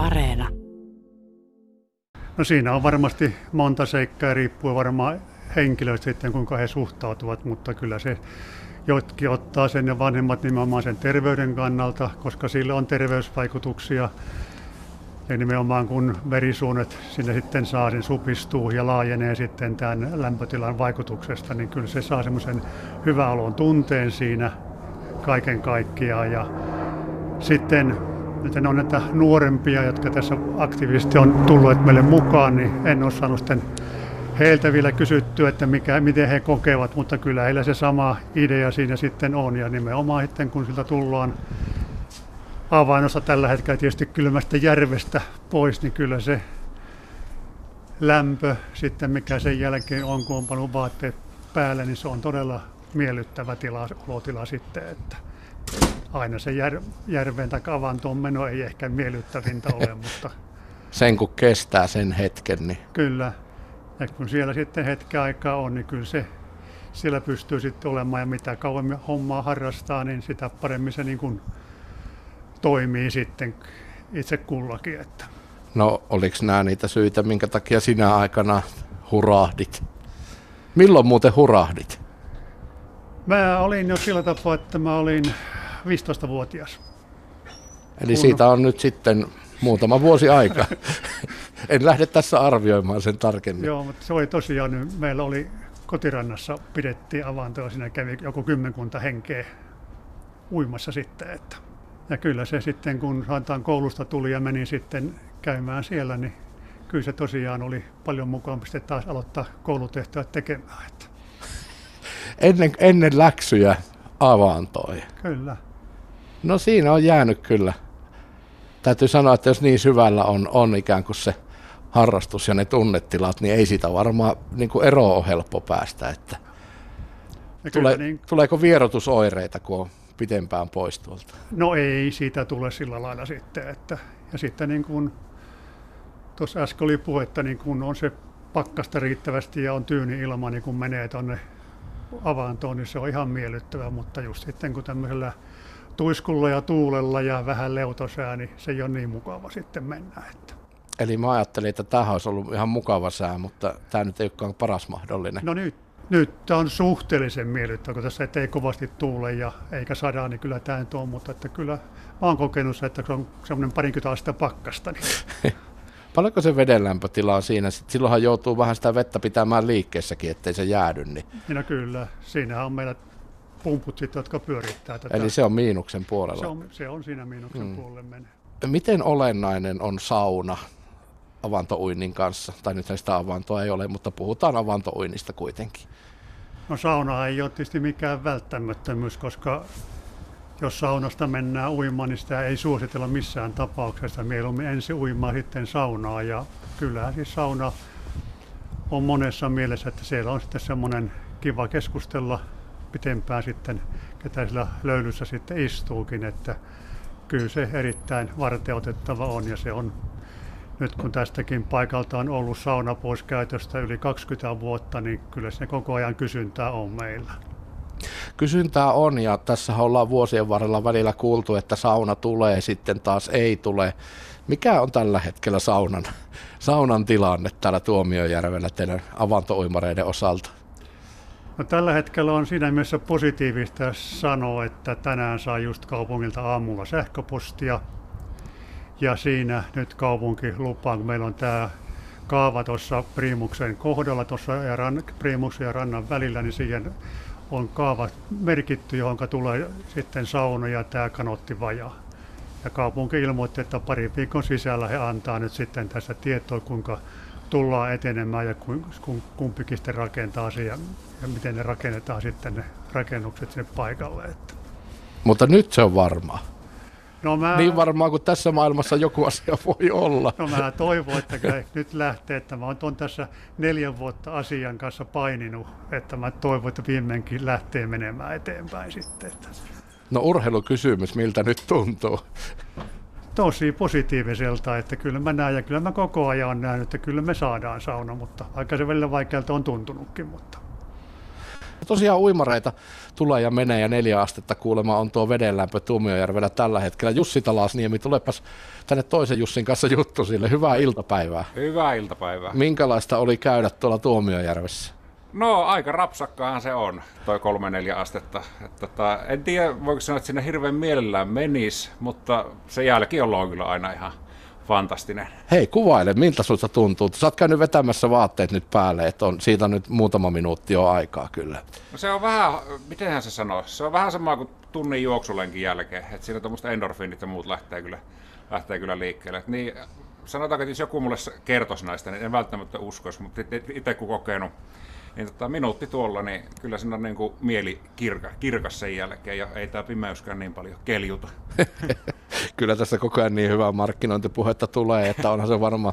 Areena. No siinä on varmasti monta seikkaa, riippuu varmaan henkilöistä sitten, kuinka he suhtautuvat, mutta kyllä se jotkin ottaa sen ja vanhemmat nimenomaan sen terveyden kannalta, koska sillä on terveysvaikutuksia. Ja nimenomaan kun verisuonet sinne sitten saa, sen supistuu ja laajenee sitten tämän lämpötilan vaikutuksesta, niin kyllä se saa semmoisen hyvän olon tunteen siinä kaiken kaikkiaan. Ja sitten nyt on näitä nuorempia, jotka tässä aktiivisesti on tullut meille mukaan, niin en ole saanut sitten heiltä vielä kysytty, että mikä, miten he kokevat, mutta kyllä heillä se sama idea siinä sitten on. Ja nimenomaan sitten kun siltä tullaan avainossa tällä hetkellä tietysti kylmästä järvestä pois, niin kyllä se lämpö sitten, mikä sen jälkeen on, kun on vaatteet päälle, niin se on todella miellyttävä tila, olotila sitten, että aina se jär, järveen tai avantoon meno ei ehkä miellyttävintä ole, mutta... Sen kun kestää sen hetken, niin... Kyllä, ja kun siellä sitten hetken aikaa on, niin kyllä se siellä pystyy sitten olemaan ja mitä kauemmin hommaa harrastaa, niin sitä paremmin se niin kuin toimii sitten itse kullakin. Että. No oliko nämä niitä syitä, minkä takia sinä aikana hurahdit? Milloin muuten hurahdit? Mä olin jo sillä tapaa, että mä olin 15-vuotias. Eli kun... siitä on nyt sitten muutama vuosi aika. en lähde tässä arvioimaan sen tarkemmin. Joo, mutta se oli tosiaan, niin meillä oli kotirannassa pidettiin avantoa, siinä kävi joku kymmenkunta henkeä uimassa sitten. Että. Ja kyllä se sitten, kun Santaan koulusta tuli ja meni sitten käymään siellä, niin kyllä se tosiaan oli paljon mukavampi sitten taas aloittaa koulutehtävät tekemään. Että. Ennen, ennen läksyjä avantoja. Kyllä. No siinä on jäänyt kyllä. Täytyy sanoa, että jos niin syvällä on, on ikään kuin se harrastus ja ne tunnetilat, niin ei sitä varmaan niin kuin eroa ole helppo päästä. Että tule, niin... Tuleeko vierotusoireita, kun on pitempään pois tuolta? No ei siitä tule sillä lailla sitten. Että, ja sitten niin kuin tuossa äsken oli puhetta, niin kun on se pakkasta riittävästi ja on tyyni ilma, niin kun menee tuonne avantoon, niin se on ihan miellyttävä, mutta just sitten kun tämmöisellä tuiskulla ja tuulella ja vähän leutosää, niin se ei ole niin mukava sitten mennä. Että. Eli mä ajattelin, että tämä olisi ollut ihan mukava sää, mutta tämä nyt ei olekaan paras mahdollinen. No nyt, nyt tämä on suhteellisen miellyttävä, kun tässä ei kovasti tuule ja eikä sadaa, niin kyllä tämä on, mutta että kyllä mä oon kokenut, että se on semmoinen parinkymmentä astetta pakkasta. Niin. Paljonko se veden lämpötila on siinä? Sitten silloinhan joutuu vähän sitä vettä pitämään liikkeessäkin, ettei se jäädy. Niin. No kyllä, siinä on meillä pumput, sit, jotka pyörittää tätä. Eli se on miinuksen puolella? Se on, se on siinä miinuksen hmm. puolelle menee. Miten olennainen on sauna avantouinnin kanssa? Tai nyt sitä avantoa ei ole, mutta puhutaan avantouinnista kuitenkin. No sauna ei ole tietysti mikään välttämättömyys, koska jos saunasta mennään uimaan, niin sitä ei suositella missään tapauksessa. Mieluummin ensin uimaan, sitten saunaa. Ja kyllähän siis sauna on monessa mielessä, että siellä on sitten semmoinen kiva keskustella pitempään sitten, ketä sillä löylyssä sitten istuukin, että kyllä se erittäin varteutettava on ja se on nyt kun tästäkin paikalta on ollut sauna pois käytöstä yli 20 vuotta, niin kyllä se koko ajan kysyntää on meillä. Kysyntää on ja tässä ollaan vuosien varrella välillä kuultu, että sauna tulee, sitten taas ei tule. Mikä on tällä hetkellä saunan, saunan tilanne täällä Tuomiojärvellä teidän avantouimareiden osalta? No, tällä hetkellä on siinä mielessä positiivista sanoa, että tänään saa just kaupungilta aamulla sähköpostia. Ja siinä nyt kaupunki lupaa, kun meillä on tämä kaava tuossa Priimuksen kohdalla, tuossa ja ran, Priimuksen ja rannan välillä, niin siihen on kaava merkitty, johon tulee sitten sauna ja tämä kanottivaja. Ja kaupunki ilmoitti, että pari viikon sisällä he antaa nyt sitten tässä tietoa, kuinka tullaan etenemään ja kumpikin sitten rakentaa sen ja, ja miten ne rakennetaan sitten ne rakennukset sinne paikalle. Että. Mutta nyt se on varmaa. No mä, niin varmaan kuin tässä maailmassa joku asia voi olla. No mä toivon, että nyt lähtee, että mä oon tässä neljän vuotta asian kanssa paininut, että mä toivon, että viimeinkin lähtee menemään eteenpäin sitten. No urheilukysymys, miltä nyt tuntuu? Tosi positiiviselta, että kyllä mä näen ja kyllä mä koko ajan näen, että kyllä me saadaan sauna, mutta aika se välillä vaikealta on tuntunutkin. Mutta. tosiaan uimareita tulee ja menee ja neljä astetta kuulemma on tuo vedenlämpö Tuomiojärvellä tällä hetkellä. Jussi Talasniemi, tulepas tänne toisen Jussin kanssa juttu sille. Hyvää iltapäivää. Hyvää iltapäivää. Minkälaista oli käydä tuolla Tuomiojärvessä? No aika rapsakkaahan se on, toi kolme neljä astetta. Et, tota, en tiedä, voiko sanoa, että sinne hirveän mielellään menisi, mutta se jälki on kyllä aina ihan fantastinen. Hei, kuvaile, miltä sulta tuntuu? Sä oot käynyt vetämässä vaatteet nyt päälle, että on siitä nyt muutama minuutti jo aikaa kyllä. No se on vähän, mitenhän se sanoo, se on vähän sama kuin tunnin juoksulenkin jälkeen, että siinä tuommoista endorfiinit ja muut lähtee kyllä, lähtee kyllä liikkeelle. Et niin, sanotaanko, että jos joku mulle kertoisi näistä, niin en välttämättä uskoisi, mutta itse kun kokenut, niin tota, minuutti tuolla, niin kyllä siinä on niin kuin mieli kirka, kirkas sen jälkeen ja ei tämä pimeyskään niin paljon keljuta. kyllä tässä koko ajan niin hyvää markkinointipuhetta tulee, että onhan se varma,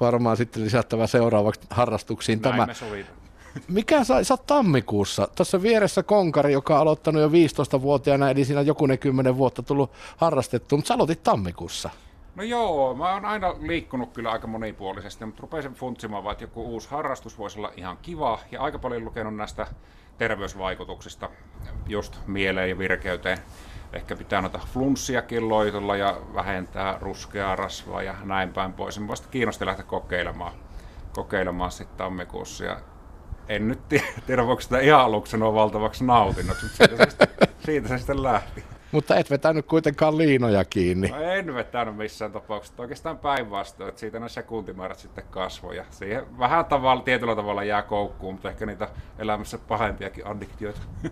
varmaan sitten lisättävä seuraavaksi harrastuksiin Näin tämä. me sovitaan. Mikä sai, sä tammikuussa, tässä vieressä konkari, joka on aloittanut jo 15-vuotiaana, eli siinä jokunen kymmenen vuotta tullut harrastettu, mutta sä aloitit tammikuussa. No joo, mä oon aina liikkunut kyllä aika monipuolisesti, mutta rupesin funtsimaan, vaan, että joku uusi harrastus voisi olla ihan kiva. Ja aika paljon lukenut näistä terveysvaikutuksista just mieleen ja virkeyteen. Ehkä pitää noita flunssiakin loitolla ja vähentää ruskeaa rasvaa ja näin päin pois. Mä vasta kiinnosti lähteä kokeilemaan, kokeilemaan sitten tammikuussa. Ja en nyt tiedä, voiko sitä ihan aluksi valtavaksi nautinnoksi, mutta siitä se, siitä se sitten lähti. Mutta et vetänyt kuitenkaan liinoja kiinni. No en vetänyt missään tapauksessa. Oikeastaan päinvastoin, että siitä ne sekuntimäärät sitten kasvoja. Siihen vähän tavalla, tietyllä tavalla jää koukkuun, mutta ehkä niitä elämässä pahempiakin addiktioita.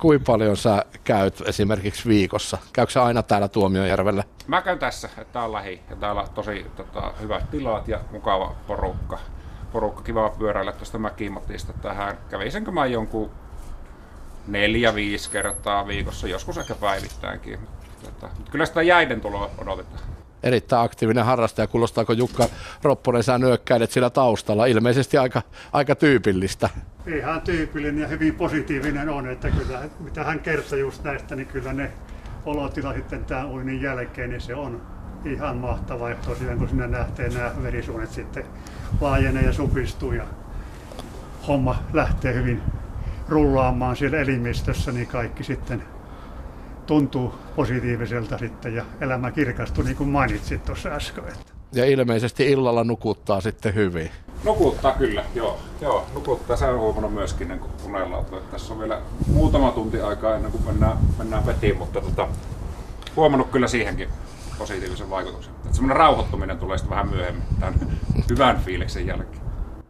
Kuinka paljon sä käyt esimerkiksi viikossa? Käykö sä aina täällä Tuomiojärvellä? Mä käyn tässä, että tää on lähi ja täällä on tosi tota, hyvät tilat ja mukava porukka. Porukka kiva pyöräillä tuosta mäkimatista tähän. Kävisenkö mä jonkun neljä, viisi kertaa viikossa, joskus ehkä päivittäinkin. Tota, mutta kyllä sitä jäiden tuloa odotetaan. Erittäin aktiivinen harrastaja. Kuulostaako Jukka Ropponen, sä nyökkäilet sillä taustalla? Ilmeisesti aika, aika tyypillistä. Ihan tyypillinen ja hyvin positiivinen on, että kyllä mitä hän kertoi just näistä, niin kyllä ne olotila sitten tämän uinnin jälkeen, niin se on ihan mahtavaa. Ja tosiaan kun sinne nähtee nämä verisuonet sitten laajenee ja supistuu ja homma lähtee hyvin rullaamaan siellä elimistössä, niin kaikki sitten tuntuu positiiviselta sitten ja elämä kirkastuu niin kuin mainitsit tuossa äsken. Että. Ja ilmeisesti illalla nukuttaa sitten hyvin. Nukuttaa kyllä, joo. joo nukuttaa. Se on huomannut myöskin niin unella. Että tässä on vielä muutama tunti aikaa ennen kuin mennään, mennään vetiin, mutta tota, huomannut kyllä siihenkin positiivisen vaikutuksen. Että semmoinen rauhoittuminen tulee sitten vähän myöhemmin tämän hyvän fiiliksen jälkeen.